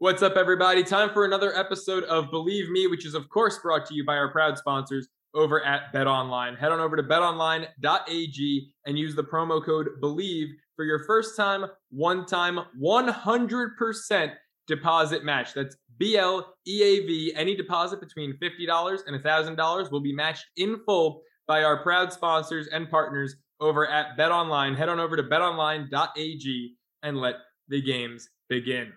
What's up, everybody? Time for another episode of Bleav Me, which is, of course, brought to you by our proud sponsors over at Bet Online. Head on over to betonline.ag and use the promo code BLEAV for your first time, one time, 100% deposit match. That's B L E A V. Any deposit between $50 and $1,000 will be matched in full by our proud sponsors and partners over at Bet Online. Head on over to betonline.ag and let the games begin.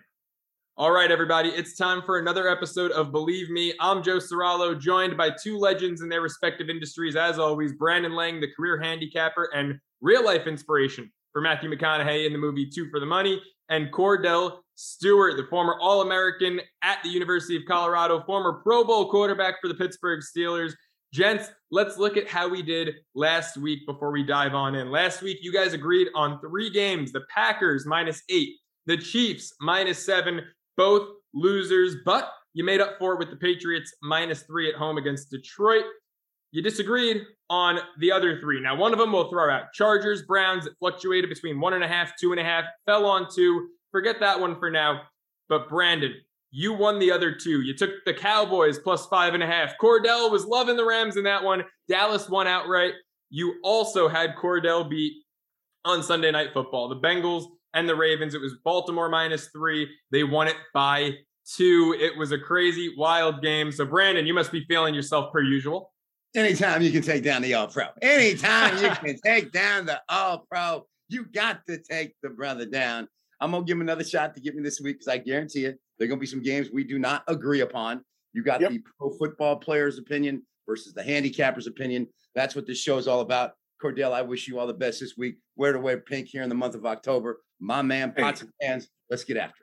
All right, everybody, it's time for another episode of Bleav Me. I'm Joe Ceraulo, joined by two legends in their respective industries, as always Brandon Lang, the career handicapper and real life inspiration for Matthew McConaughey in the movie Two for the Money, and Kordell Stewart, the former All American at the University of Colorado, former Pro Bowl quarterback for the Pittsburgh Steelers. Gents, let's look at how we did last week before we dive on in. Last week, you guys agreed on three games the Packers minus eight, the Chiefs minus seven, both losers, but you made up for it with the Patriots minus three at home against Detroit. You disagreed on the other three. Now, one of them we'll throw out Chargers, Browns, it fluctuated between one and a half, two and a half, fell on two. Forget that one for now. But Brandon, you won the other two. You took the Cowboys plus five and a half. Kordell was loving the Rams in that one. Dallas won outright. You also had Kordell beat on Sunday Night Football. The Bengals and the Ravens. It was Baltimore minus three. They won it by two. It was a crazy, wild game. So, Brandon, you must be feeling yourself per usual. Anytime you can take down the All Pro, anytime you can take down the All Pro, you got to take the brother down. I'm gonna give him another shot to get me this week because I guarantee you there are gonna be some games we do not agree upon. You got yep. the pro football player's opinion versus the handicapper's opinion. That's what this show is all about. Kordell, I wish you all the best this week. Wear to wear pink here in the month of October. My man, pots and pans. Let's get after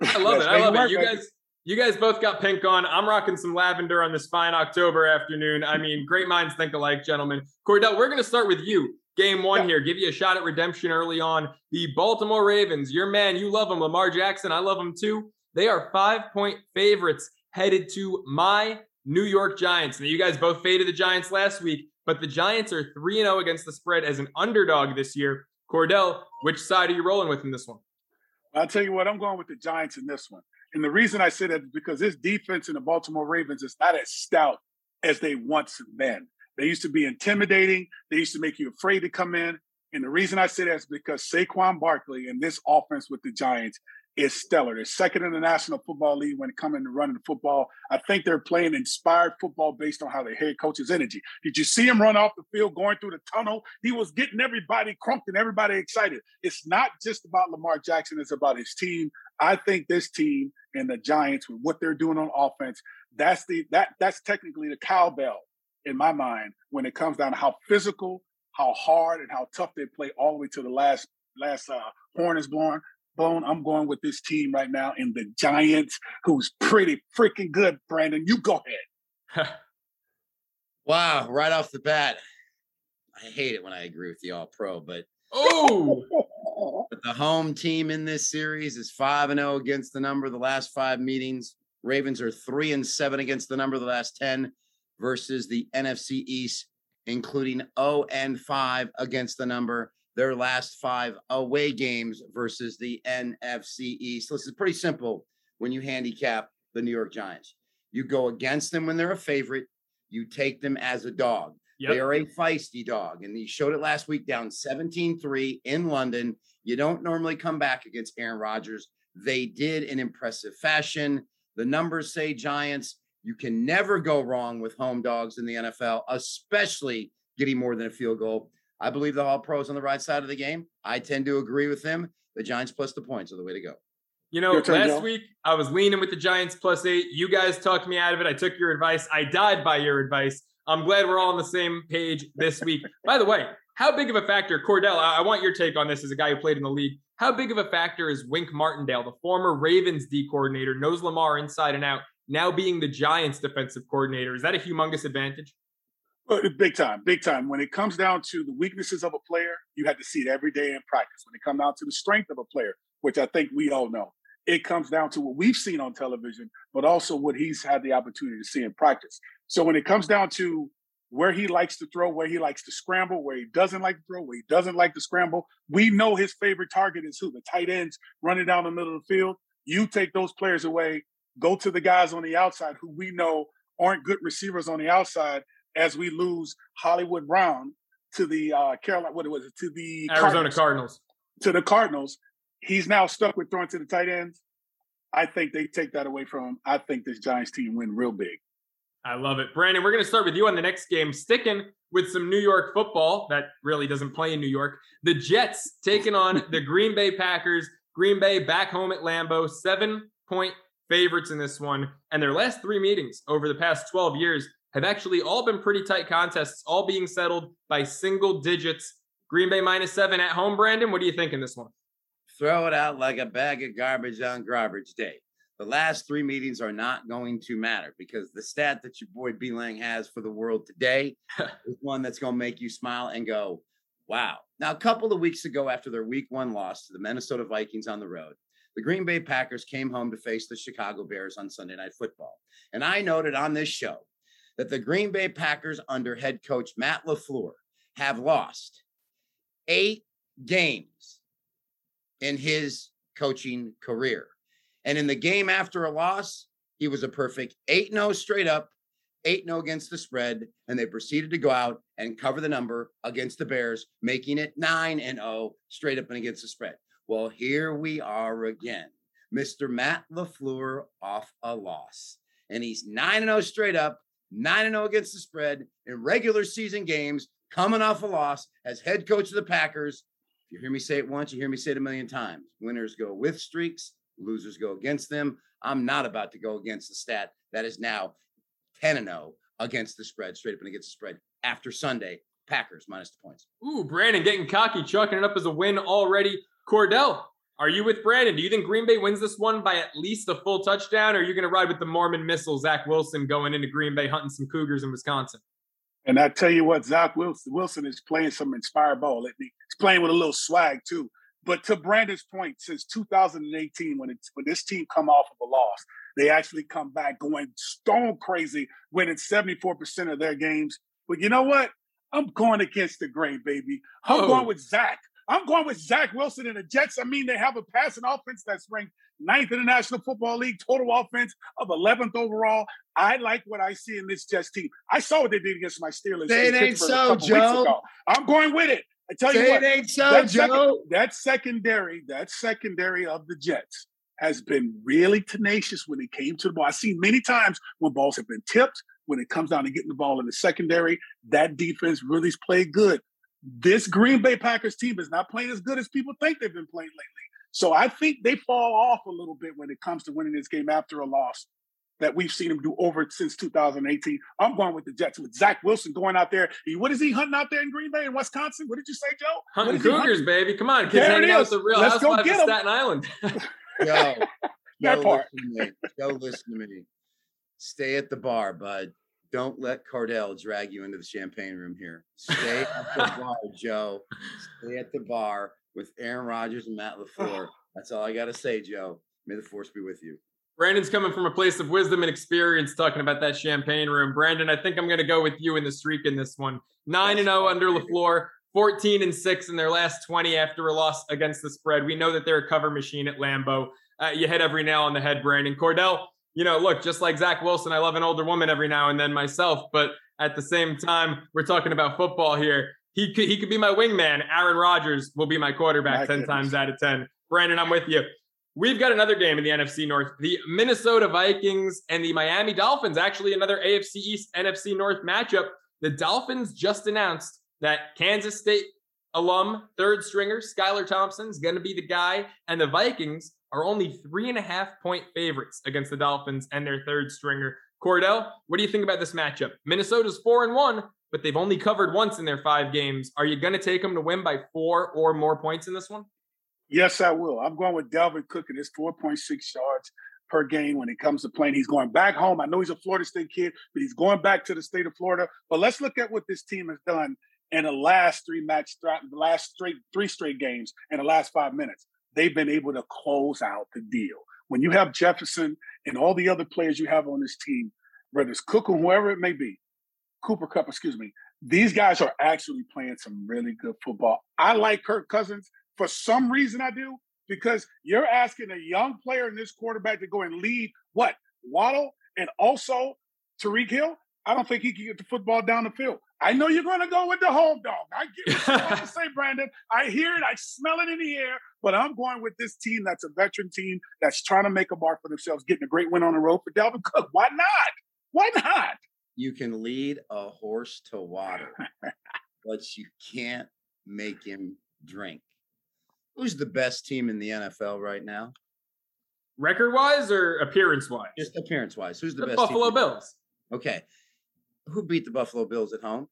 it. I love it. I love it. You guys, you guys both got pink on. I'm rocking some lavender on this fine October afternoon. I mean, great minds think alike, gentlemen. Kordell, we're going to start with you. Game one yeah. here. Give you a shot at redemption early on. The Baltimore Ravens, your man, you love them. Lamar Jackson, I love him too. They are five point favorites headed to my New York Giants. Now, you guys both faded the Giants last week but the Giants are 3 0 against the spread as an underdog this year. Kordell, which side are you rolling with in this one? I'll tell you what, I'm going with the Giants in this one. And the reason I say that is because this defense in the Baltimore Ravens is not as stout as they once been. They used to be intimidating. They used to make you afraid to come in. And the reason I say that is because Saquon Barkley and this offense with the Giants is stellar. They're second in the National Football League when it comes to running the football. I think they're playing inspired football based on how their head coach's energy. Did you see him run off the field going through the tunnel? He was getting everybody crunked and everybody excited. It's not just about Lamar Jackson, it's about his team. I think this team and the Giants with what they're doing on offense, that's the that that's technically the cowbell in my mind when it comes down to how physical, how hard, and how tough they play all the way to the last last uh, horn is blown. Bone, I'm going with this team right now in the Giants, who's pretty freaking good. Brandon, you go ahead. wow, right off the bat, I hate it when I agree with the All Pro, but oh, but the home team in this series is five and zero oh against the number the last five meetings. Ravens are three and seven against the number the last ten, versus the NFC East, including zero oh and five against the number their last five away games versus the NFC East. This is pretty simple when you handicap the New York Giants. You go against them when they're a favorite, you take them as a dog. Yep. They are a feisty dog. And he showed it last week down 17 3 in London. You don't normally come back against Aaron Rodgers. They did in impressive fashion. The numbers say Giants. You can never go wrong with home dogs in the NFL, especially getting more than a field goal. I believe the All Pros on the right side of the game. I tend to agree with them. The Giants plus the points are the way to go. You know, turn, last week I was leaning with the Giants plus eight. You guys talked me out of it. I took your advice. I died by your advice. I'm glad we're all on the same page this week. by the way, how big of a factor, Kordell, I, I want your take on this as a guy who played in the league. How big of a factor is Wink Martindale, the former Ravens D coordinator, knows Lamar inside and out, now being the Giants defensive coordinator? Is that a humongous advantage? Uh, big time, big time. When it comes down to the weaknesses of a player, you have to see it every day in practice. When it comes down to the strength of a player, which I think we all know, it comes down to what we've seen on television, but also what he's had the opportunity to see in practice. So when it comes down to where he likes to throw, where he likes to scramble, where he doesn't like to throw, where he doesn't like to scramble, we know his favorite target is who? The tight ends running down the middle of the field. You take those players away, go to the guys on the outside who we know aren't good receivers on the outside as we lose Hollywood Brown to the uh Carolina, what was it, to the Arizona Cardinals. Cardinals. To the Cardinals. He's now stuck with throwing to the tight ends. I think they take that away from him. I think this Giants team win real big. I love it. Brandon, we're going to start with you on the next game, sticking with some New York football that really doesn't play in New York. The Jets taking on the Green Bay Packers. Green Bay back home at Lambeau, seven point favorites in this one. And their last three meetings over the past 12 years have actually all been pretty tight contests, all being settled by single digits. Green Bay minus seven at home, Brandon. What do you think in this one? Throw it out like a bag of garbage on garbage day the last three meetings are not going to matter because the stat that your boy B Lang has for the world today is one that's going to make you smile and go, wow. Now, a couple of weeks ago, after their week one loss to the Minnesota Vikings on the road, the Green Bay Packers came home to face the Chicago Bears on Sunday Night Football. And I noted on this show that the Green Bay Packers, under head coach Matt LaFleur, have lost eight games in his coaching career. And in the game after a loss, he was a perfect 8 0 straight up, 8 0 against the spread. And they proceeded to go out and cover the number against the Bears, making it 9 and 0 straight up and against the spread. Well, here we are again. Mr. Matt LaFleur off a loss. And he's 9 0 straight up, 9 0 against the spread in regular season games, coming off a loss as head coach of the Packers. If you hear me say it once, you hear me say it a million times. Winners go with streaks, losers go against them. I'm not about to go against the stat that is now 10 and 0 against the spread, straight up and against the spread after Sunday. Packers minus the points. Ooh, Brandon getting cocky, chucking it up as a win already. Kordell, are you with Brandon? Do you think Green Bay wins this one by at least a full touchdown, or are you going to ride with the Mormon missile, Zach Wilson, going into Green Bay hunting some Cougars in Wisconsin? And I tell you what, Zach Wilson, Wilson is playing some inspired ball. He's playing with a little swag too. But to Brandon's point, since 2018, when it's when this team come off of a loss, they actually come back going stone crazy, winning 74% of their games. But you know what? I'm going against the grain, baby. I'm oh. going with Zach. I'm going with Zach Wilson and the Jets. I mean, they have a passing offense that's ranked ninth in the National Football League, total offense of 11th overall. I like what I see in this Jets team. I saw what they did against my Steelers. It ain't so, Joe. I'm going with it. I tell Say you what, it ain't so, that, second, that secondary, that secondary of the Jets has been really tenacious when it came to the ball. I've seen many times when balls have been tipped, when it comes down to getting the ball in the secondary, that defense really played good. This Green Bay Packers team is not playing as good as people think they've been playing lately. So I think they fall off a little bit when it comes to winning this game after a loss that we've seen them do over since 2018. I'm going with the Jets with Zach Wilson going out there. What is he hunting out there in Green Bay in Wisconsin? What did you say, Joe? Hunting Cougars, hunting? baby. Come on, kids hanging out with the real Let's housewives of Staten Island. Yo, that part. Listen Yo, listen to me. Stay at the bar, bud. Don't let Kordell drag you into the champagne room here. Stay at the bar, Joe. Stay at the bar with Aaron Rodgers and Matt LaFleur. That's all I got to say, Joe. May the force be with you. Brandon's coming from a place of wisdom and experience talking about that champagne room. Brandon, I think I'm going to go with you in the streak in this one. 9 and 0 under LaFleur, 14 and 6 in their last 20 after a loss against the spread. We know that they're a cover machine at Lambeau. Uh, you hit every nail on the head, Brandon. Kordell, you know, look, just like Zach Wilson, I love an older woman every now and then myself, but at the same time, we're talking about football here. He could, he could be my wingman. Aaron Rodgers will be my quarterback my 10 goodness. times out of 10. Brandon, I'm with you. We've got another game in the NFC North. The Minnesota Vikings and the Miami Dolphins, actually another AFC East, NFC North matchup. The Dolphins just announced that Kansas State alum, third stringer, Skylar Thompson is going to be the guy. And the Vikings are only three and a half point favorites against the Dolphins and their third stringer. Kordell, what do you think about this matchup? Minnesota's four and one, but they've only covered once in their five games. Are you going to take them to win by four or more points in this one? Yes, I will. I'm going with Dalvin Cook and his 4.6 yards per game when it comes to playing. He's going back home. I know he's a Florida State kid, but he's going back to the state of Florida. But let's look at what this team has done in the last three match, the last straight three straight games in the last five minutes. They've been able to close out the deal. When you have Jefferson and all the other players you have on this team, whether it's Cook or whoever it may be, Cooper Kupp, excuse me, these guys are actually playing some really good football. I like Kirk Cousins. For some reason, I do. because you're asking a young player in this quarterback to go and lead what Waddle and also Tyreek Hill. I don't think he can get the football down the field. I know you're going to go with the home dog. I get what you want to say, Brandon. I hear it. I smell it in the air. But I'm going with this team that's a veteran team that's trying to make a mark for themselves, getting a great win on the road for Dalvin Cook. Why not? Why not? You can lead a horse to water, but you can't make him drink. Who's the best team in the NFL right now? Record wise or appearance wise? Just appearance wise. Who's the, the best? Buffalo team? Bills. Okay. Who beat the Buffalo Bills at home?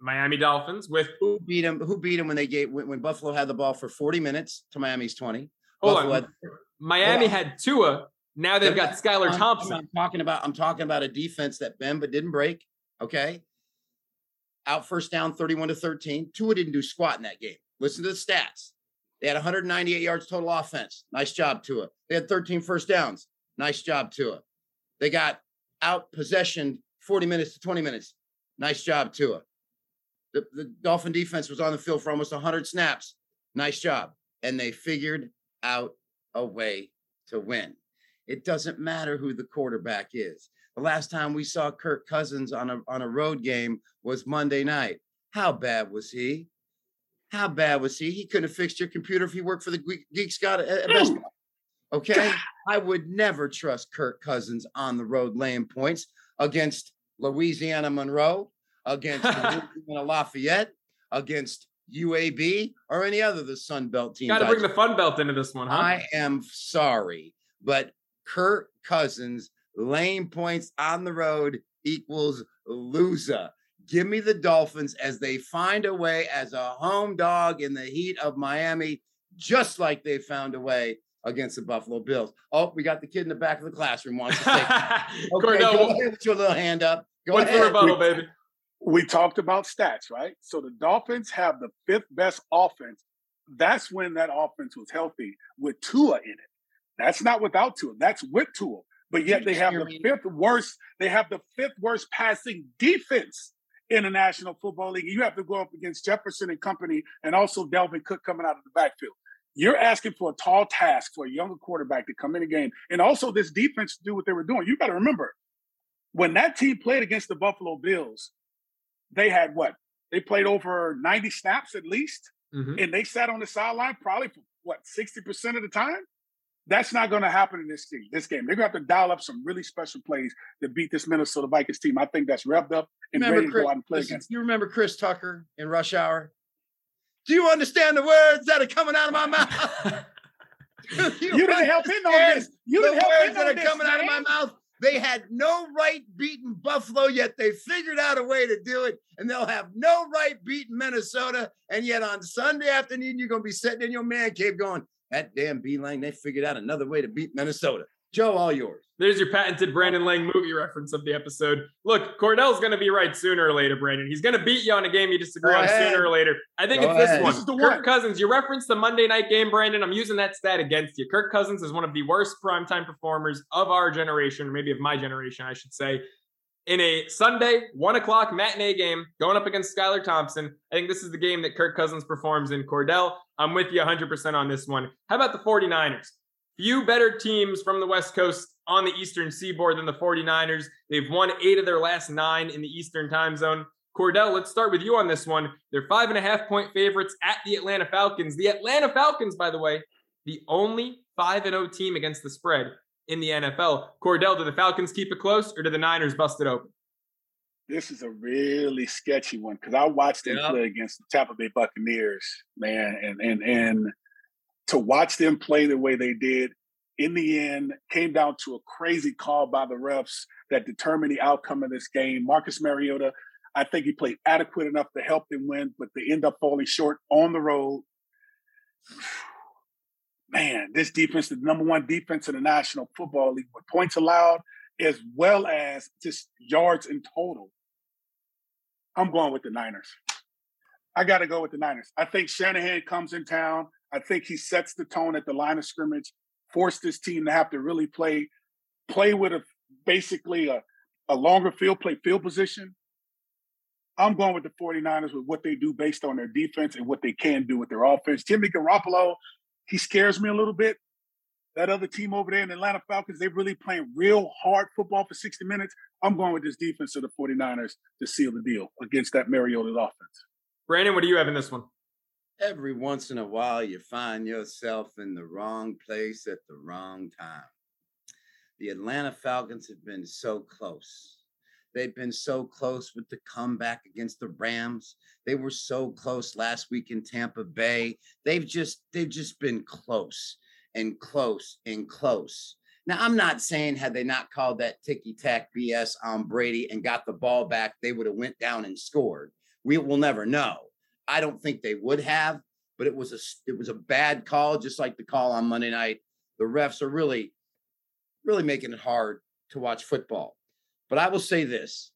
Miami Dolphins with who beat them? Who beat them when they gave when, when Buffalo had the ball for 40 minutes to Miami's 20? Hold Buffalo on. Miami had Tua. Now they've got Skylar I'm- Thompson. I'm talking about I'm talking about a defense that bent but didn't break. Okay. Out first down 31 to 13. Tua didn't do squat in that game. Listen to the stats. They had 198 yards total offense. Nice job, Tua. They had 13 first downs. Nice job, Tua. They got out possession 40 minutes to 20 minutes. Nice job, Tua. The, the Dolphin defense was on the field for almost 100 snaps. Nice job. And they figured out a way to win. It doesn't matter who the quarterback is. The last time we saw Kirk Cousins on a on a road game was Monday night. How bad was he? How bad was he? He couldn't have fixed your computer if he worked for the Geek- Scout at, at Best Buy. Okay, I would never trust Kirk Cousins on the road laying points against Louisiana Monroe, against Lafayette, against UAB, or any other the Sun Belt teams. Got to bring the Fun Belt into this one, huh? I am sorry, but Kirk Cousins laying points on the road equals loser. Give me the Dolphins as they find a way as a home dog in the heat of Miami, just like they found a way against the Buffalo Bills. Oh, we got the kid in the back of the classroom wants to say, okay, Kordell, go ahead with your little hand up. Go what's the ahead. rebuttal, baby? We talked about stats, right? So the Dolphins have the fifth best offense. That's when that offense was healthy with Tua in it. That's not without Tua. That's with Tua. But yet they have the fifth worst. They have the fifth worst passing defense in the National Football League. You have to go up against Jefferson and company, and also Dalvin Cook coming out of the backfield. You're asking for a tall task for a younger quarterback to come in the game, and also this defense to do what they were doing. You got to remember when that team played against the Buffalo Bills, they had what? They played over 90 snaps at least, Mhm. and they sat on the sideline probably for what 60% of the time. That's not going to happen in this team, this game. They're going to have to dial up some really special plays to beat this Minnesota Vikings team. I think that's revved up and ready to Chris, go out and play listen, against. you remember Chris Tucker in Rush Hour? Do you understand the words that are coming out of my mouth? You didn't help in on this. You the didn't help words that are this, coming out of my mouth. They had no right beating Buffalo, yet they figured out a way to do it, and they'll have no right beating Minnesota. And yet on Sunday afternoon, you're gonna be sitting in your man cave going, "That damn B Lang, they figured out another way to beat Minnesota." Joe, all yours. There's your patented Brandon Lang movie reference of the episode. Look, Kordell's going to be right sooner or later, Brandon. He's going to beat you on a game you disagree on sooner or later. I think Go it's this one. This is the Kirk one. Cousins, you referenced the Monday night game, Brandon. I'm using that stat against you. Kirk Cousins is one of the worst primetime performers of our generation, or maybe of my generation, I should say. In a Sunday, one o'clock matinee game going up against Skylar Thompson, I think this is the game that Kirk Cousins performs in. Kordell, I'm with you 100% on this one. How about the 49ers? Few better teams from the West Coast on the Eastern Seaboard than the 49ers. They've won eight of their last nine in the Eastern time zone. Kordell, let's start with you on this one. They're five and a half point favorites at the Atlanta Falcons. The Atlanta Falcons, by the way, the only 5 and 0 team against the spread in the NFL. Kordell, do the Falcons keep it close or do the Niners bust it open? This is a really sketchy one because I watched them Yeah. play against the Tampa Bay Buccaneers, man, and and and to watch them play the way they did in the end came down to a crazy call by the refs that determined the outcome of this game. Marcus Mariota, I think he played adequate enough to help them win, but they end up falling short on the road. Man, this defense, the number one defense in the National Football League, with points allowed as well as just yards in total. I'm going with the Niners. I got to go with the Niners. I think Shanahan comes in town. I think he sets the tone at the line of scrimmage, forced this team to have to really play, play with a basically a, a longer field, play field position. I'm going with the 49ers with what they do based on their defense and what they can do with their offense. Jimmy Garoppolo, he scares me a little bit. That other team over there in the Atlanta Falcons, they're really playing real hard football for 60 minutes. I'm going with this defense of the 49ers to seal the deal against that Mariota's offense. Brandon, what do you have in this one? Every once in a while, you find yourself in the wrong place at the wrong time. The Atlanta Falcons have been so close. They've been so close with the comeback against the Rams. They were so close last week in Tampa Bay. They've just they've just been close and close and close. Now, I'm not saying had they not called that ticky tack BS on Brady and got the ball back, they would have went down and scored. We will never know. I don't think they would have, but it was a it was a bad call, just like the call on Monday night. The refs are really, really making it hard to watch football. But I will say this: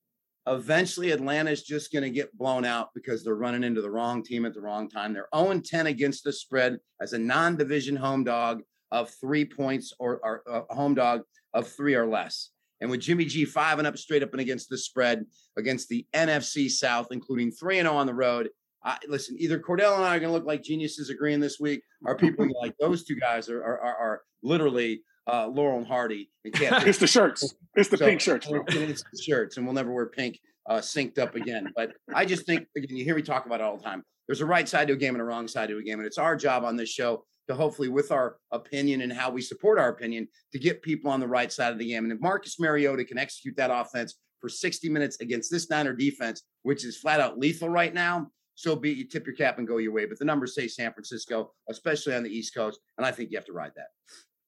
eventually, Atlanta is just going to get blown out because they're running into the wrong team at the wrong time. They're 0 10 against the spread as a non-division home dog of three points or, or a home dog of three or less. And with Jimmy G five and up straight up and against the spread against the NFC South, including three and zero oh on the road. I, listen, either Kordell and I are going to look like geniuses agreeing this week, or people like those two guys are are, are, are literally uh, Laurel and Hardy. And can't it's the shirts. It's the so, pink shirts. Bro. It's the shirts, and we'll never wear pink uh, synced up again. But I just think again, you hear me talk about it all the time. There's a right side to a game and a wrong side to a game, and it's our job on this show to hopefully, with our opinion and how we support our opinion, to get people on the right side of the game. And if Marcus Mariota can execute that offense for 60 minutes against this Niner defense, which is flat out lethal right now, so be. You tip your cap and go your way. But the numbers say San Francisco, especially on the East Coast, and I think you have to ride that.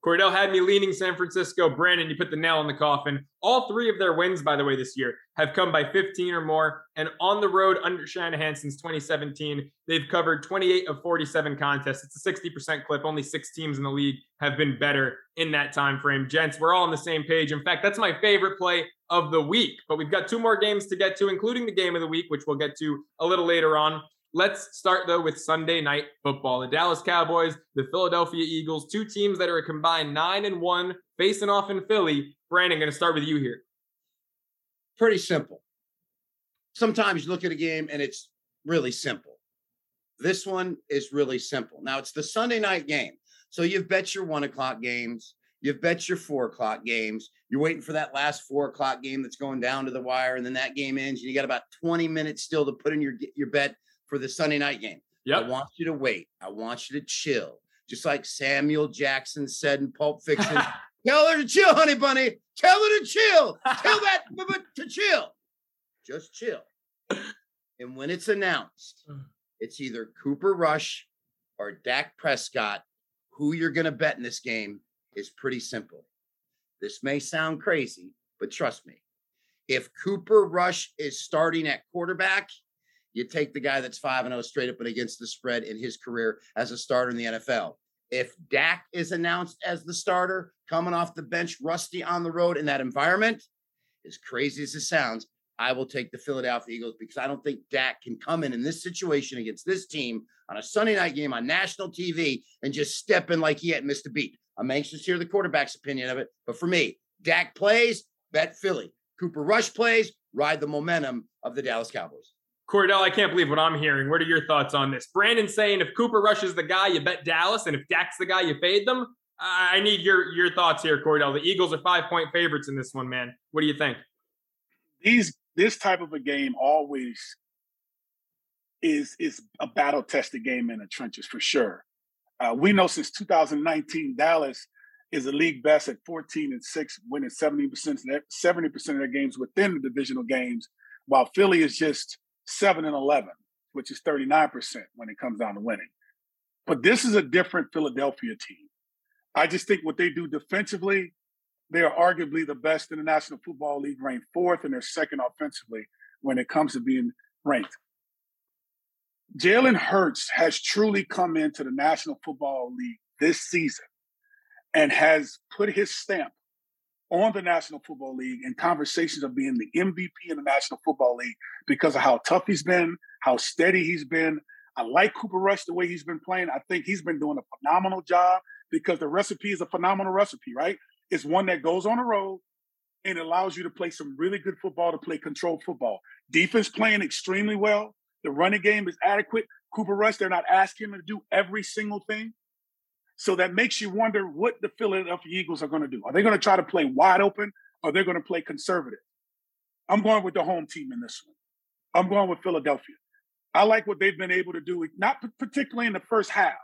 Kordell had me leaning San Francisco. Brandon, you put the nail in the coffin. All three of their wins, by the way, this year have come by 15 or more. And on the road under Shanahan since 2017, they've covered 28 of 47 contests. It's a 60% clip. Only six teams in the league have been better in that time frame. Gents, we're all on the same page. In fact, that's my favorite play of the week. But we've got two more games to get to, including the game of the week, which we'll get to a little later on. Let's start though with Sunday night football. The Dallas Cowboys, the Philadelphia Eagles, two teams that are a combined nine and one facing off in Philly. Brandon, going to start with you here. Pretty simple. Sometimes you look at a game and it's really simple. This one is really simple. Now it's the Sunday night game. So you've bet your one o'clock games. You've bet your four o'clock games. You're waiting for that last four o'clock game that's going down to the wire, and then that game ends, and you got about 20 minutes still to put in your your bet for the Sunday night game. Yep. I want you to wait. I want you to chill. Just like Samuel Jackson said in Pulp Fiction. Tell her to chill, honey bunny. Tell her to chill. Tell that to chill. Just chill. And when it's announced, mm. it's either Cooper Rush or Dak Prescott. Who you're going to bet in this game is pretty simple. This may sound crazy, but trust me. If Cooper Rush is starting at quarterback, you take the guy that's 5 and 0 straight up and against the spread in his career as a starter in the NFL. If Dak is announced as the starter, coming off the bench, rusty on the road in that environment, as crazy as it sounds, I will take the Philadelphia Eagles because I don't think Dak can come in in this situation against this team on a Sunday night game on national TV and just step in like he hadn't missed a beat. I'm anxious to hear the quarterback's opinion of it. But for me, Dak plays, bet Philly. Cooper Rush plays, ride the momentum of the Dallas Cowboys. Kordell, I can't believe what I'm hearing. What are your thoughts on this? Brandon saying if Cooper Rush is the guy, you bet Dallas, and if Dak's the guy, you fade them. I need your your thoughts here, Kordell. The Eagles are five point favorites in this one, man. What do you think? These this type of a game always is is a battle tested game in the trenches for sure. Uh, we know since 2019, Dallas is the league best at 14 and six, winning 70 percent 70 percent of their games within the divisional games, while Philly is just seven and 11, which is 39% when it comes down to winning. But this is a different Philadelphia team. I just think what they do defensively, they are arguably the best in the National Football League, ranked fourth, and they're second offensively when it comes to being ranked. Jalen Hurts has truly come into the National Football League this season and has put his stamp on the National Football League and conversations of being the MVP in the National Football League because of how tough he's been, how steady he's been. I like Cooper Rush the way he's been playing. I think he's been doing a phenomenal job because the recipe is a phenomenal recipe, right? It's one that goes on the road and allows you to play some really good football, to play controlled football. Defense playing extremely well. The running game is adequate. Cooper Rush, they're not asking him to do every single thing. So that makes you wonder what the Philadelphia Eagles are going to do. Are they going to try to play wide open or they're going to play conservative? I'm going with the home team in this one. I'm going with Philadelphia. I like what they've been able to do, not particularly in the first half,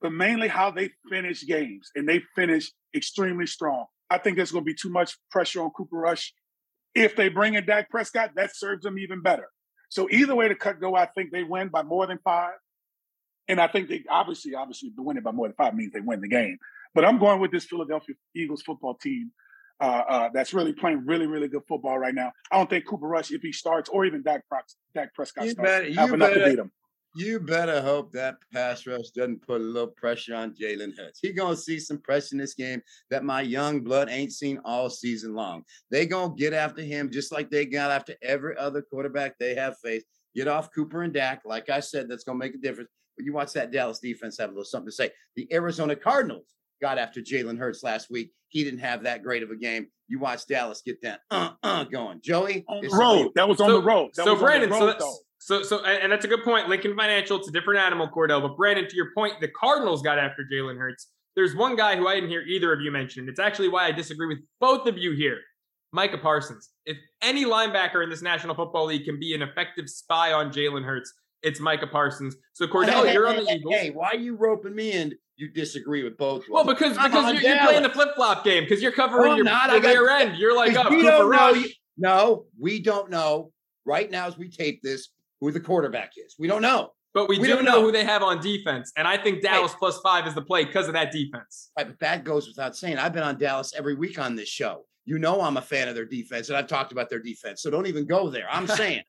but mainly how they finish games. And they finish extremely strong. I think there's going to be too much pressure on Cooper Rush. If they bring in Dak Prescott, that serves them even better. So either way the cut go, I think they win by more than five. And I think they obviously, obviously, the winning by more than five means they win the game. But I'm going with this Philadelphia Eagles football team uh, uh, that's really playing really, really good football right now. I don't think Cooper Rush, if he starts, or even Dak, Dak Prescott you starts, better, you have enough better, to beat him. You better hope that pass rush doesn't put a little pressure on Jalen Hurts. He gonna see some pressure in this game that my young blood ain't seen all season long. They gonna get after him just like they got after every other quarterback they have faced. Get off Cooper and Dak. Like I said, that's gonna make a difference. But you watch that Dallas defense have a little something to say. The Arizona Cardinals got after Jalen Hurts last week. He didn't have that great of a game. You watch Dallas get that uh uh going. Joey on the road. That was on So- the road. That so was Brandon, on so the road, that's, so so and, and that's a good point. Lincoln Financial, it's a different animal, Kordell. But Brandon, to your point, the Cardinals got after Jalen Hurts. There's one guy who I didn't hear either of you mention. It's actually why I disagree with both of you here. Micah Parsons. If any linebacker in this National Football League can be an effective spy on Jalen Hurts, it's Micah Parsons. So Kordell, Hey, you're hey, on the hey, Eagles. Hey, why are you roping me in? You disagree with both. Well, them. because I'm because you're, you're playing the flip flop game because you're No, covering I'm your, not. Your got- rear end. You're like, oh, we don't know. No, we don't know right now as we tape this who the quarterback is. We don't know. But we, We do know know. who they have on defense, and I think Dallas plus five is the play because of that defense. Right, but that goes without saying. I've been on Dallas every week on this show. You know I'm a fan of their defense, and I've talked about their defense. So don't even go there. I'm saying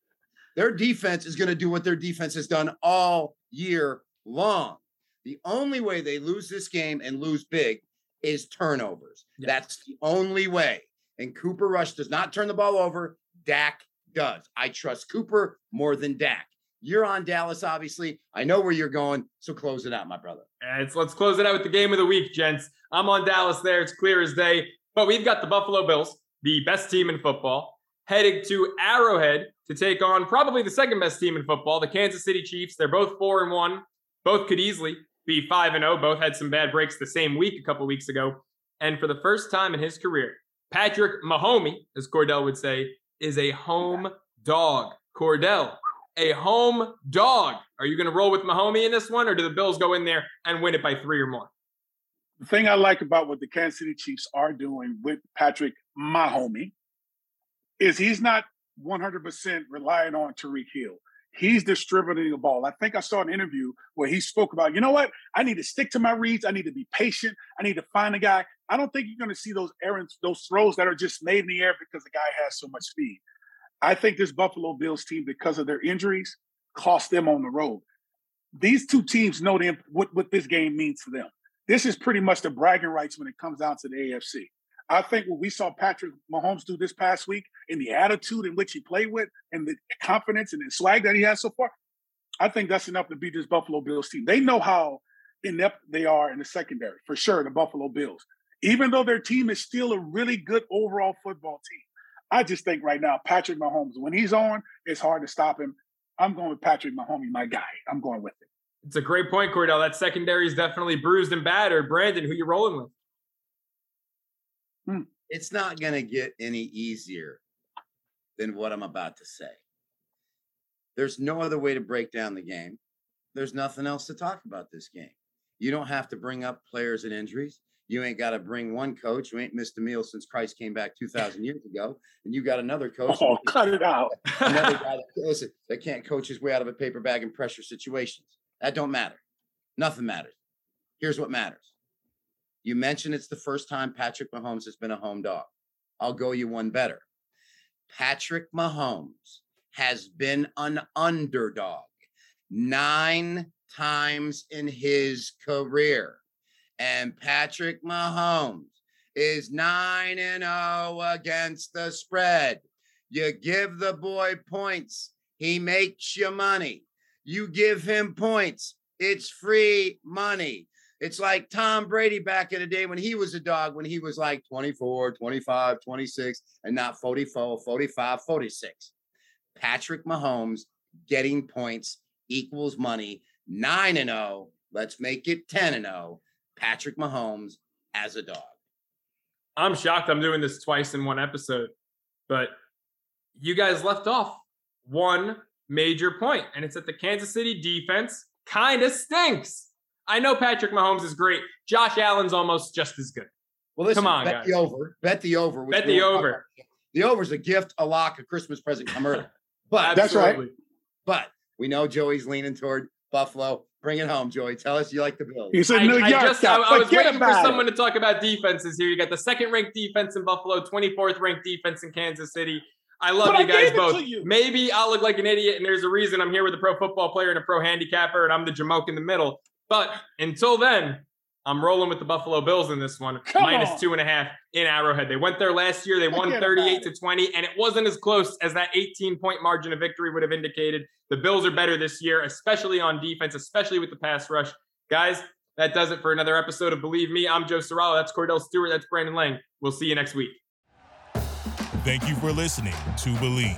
their defense is going to do what their defense has done all year long. The only way they lose this game and lose big is turnovers. That's the only way. And Cooper Rush does not turn the ball over. Dak does. I trust Cooper more than Dak. You're on Dallas, obviously. I know where you're going. So close it out, my brother. And it's, let's close it out with the game of the week, gents. I'm on Dallas there. It's clear as day. But we've got the Buffalo Bills, the best team in football, heading to Arrowhead to take on probably the second best team in football, the Kansas City Chiefs. They're both four and one. Both could easily be five and zero. Both had some bad breaks the same week a couple weeks ago. And for the first time in his career, Patrick Mahomey, as Kordell would say, is a home dog. Kordell, a home dog. Are you going to roll with Mahomey in this one, or do the Bills go in there and win it by three or more? The thing I like about what the Kansas City Chiefs are doing with Patrick Mahomey is he's not 100% relying on Tyreek Hill. He's distributing the ball. I think I saw an interview where he spoke about, you know what? I need to stick to my reads. I need to be patient. I need to find a guy. I don't think you're going to see those errands, those throws that are just made in the air because the guy has so much speed. I think this Buffalo Bills team, because of their injuries, cost them on the road. These two teams know them, what, what this game means to them. This is pretty much the bragging rights when it comes down to the AFC. I think what we saw Patrick Mahomes do this past week and the attitude in which he played with and the confidence and the swag that he has so far, I think that's enough to beat this Buffalo Bills team. They know how inept they are in the secondary, for sure, the Buffalo Bills. Even though their team is still a really good overall football team. I just think right now, Patrick Mahomes, when he's on, it's hard to stop him. I'm going with Patrick Mahomes, my guy. I'm going with it. It's a great point, Kordell. That secondary is definitely bruised and battered. Brandon, who you rolling with? Hmm. It's not going to get any easier than what I'm about to say. There's no other way to break down the game. There's nothing else to talk about this game. You don't have to bring up players and injuries. You ain't got to bring one coach who ain't missed a meal since Christ came back 2,000 years ago. And you got another coach, Oh, cut it out. another guy that, listen, that can't coach his way out of a paper bag in pressure situations. That don't matter. Nothing matters. Here's what matters. You mentioned it's the first time Patrick Mahomes has been a home dog. I'll go you one better. Patrick Mahomes has been an underdog nine times in his career. And Patrick Mahomes is 9 and 0 against the spread. You give the boy points, he makes you money. You give him points, it's free money. It's like Tom Brady back in the day when he was a dog, when he was like 24, 25, 26, and not 44, 45, 46. Patrick Mahomes getting points equals money. 9 and 0. Let's make it 10 and 0. Patrick Mahomes as a dog. I'm shocked I'm doing this twice in one episode, but you guys left off one major point, and it's that the Kansas City defense kind of stinks. I know Patrick Mahomes is great. Josh Allen's almost just as good. Well, listen, Come on, bet guys. the over. Bet the over. Bet the we'll over. about. The over's a gift, a lock, a Christmas present come early. But That's right. But we know Joey's leaning toward Buffalo. Bring it home, Joey. Tell us you like the Bills. He's in I, New I York. just I. I was Forget waiting for about it. someone to talk about defenses here. You got the second ranked defense in Buffalo, 24th ranked defense in Kansas City. I love But you I guys both. you. Maybe I'll look like an idiot, and there's a reason I'm here with a pro football player and a pro handicapper, and I'm the jamoke in the middle. But until then, I'm rolling with the Buffalo Bills in this one, Come minus on. two and a half in Arrowhead. They went there last year. They won 38 to 20, and it wasn't as close as that 18 point margin of victory would have indicated. The Bills are better this year, especially on defense, especially with the pass rush. Guys, that does it for another episode of Bleav Me. I'm Joe Ceraulo. That's Kordell Stewart. That's Brandon Lang. We'll see you next week. Thank you for listening to Believe.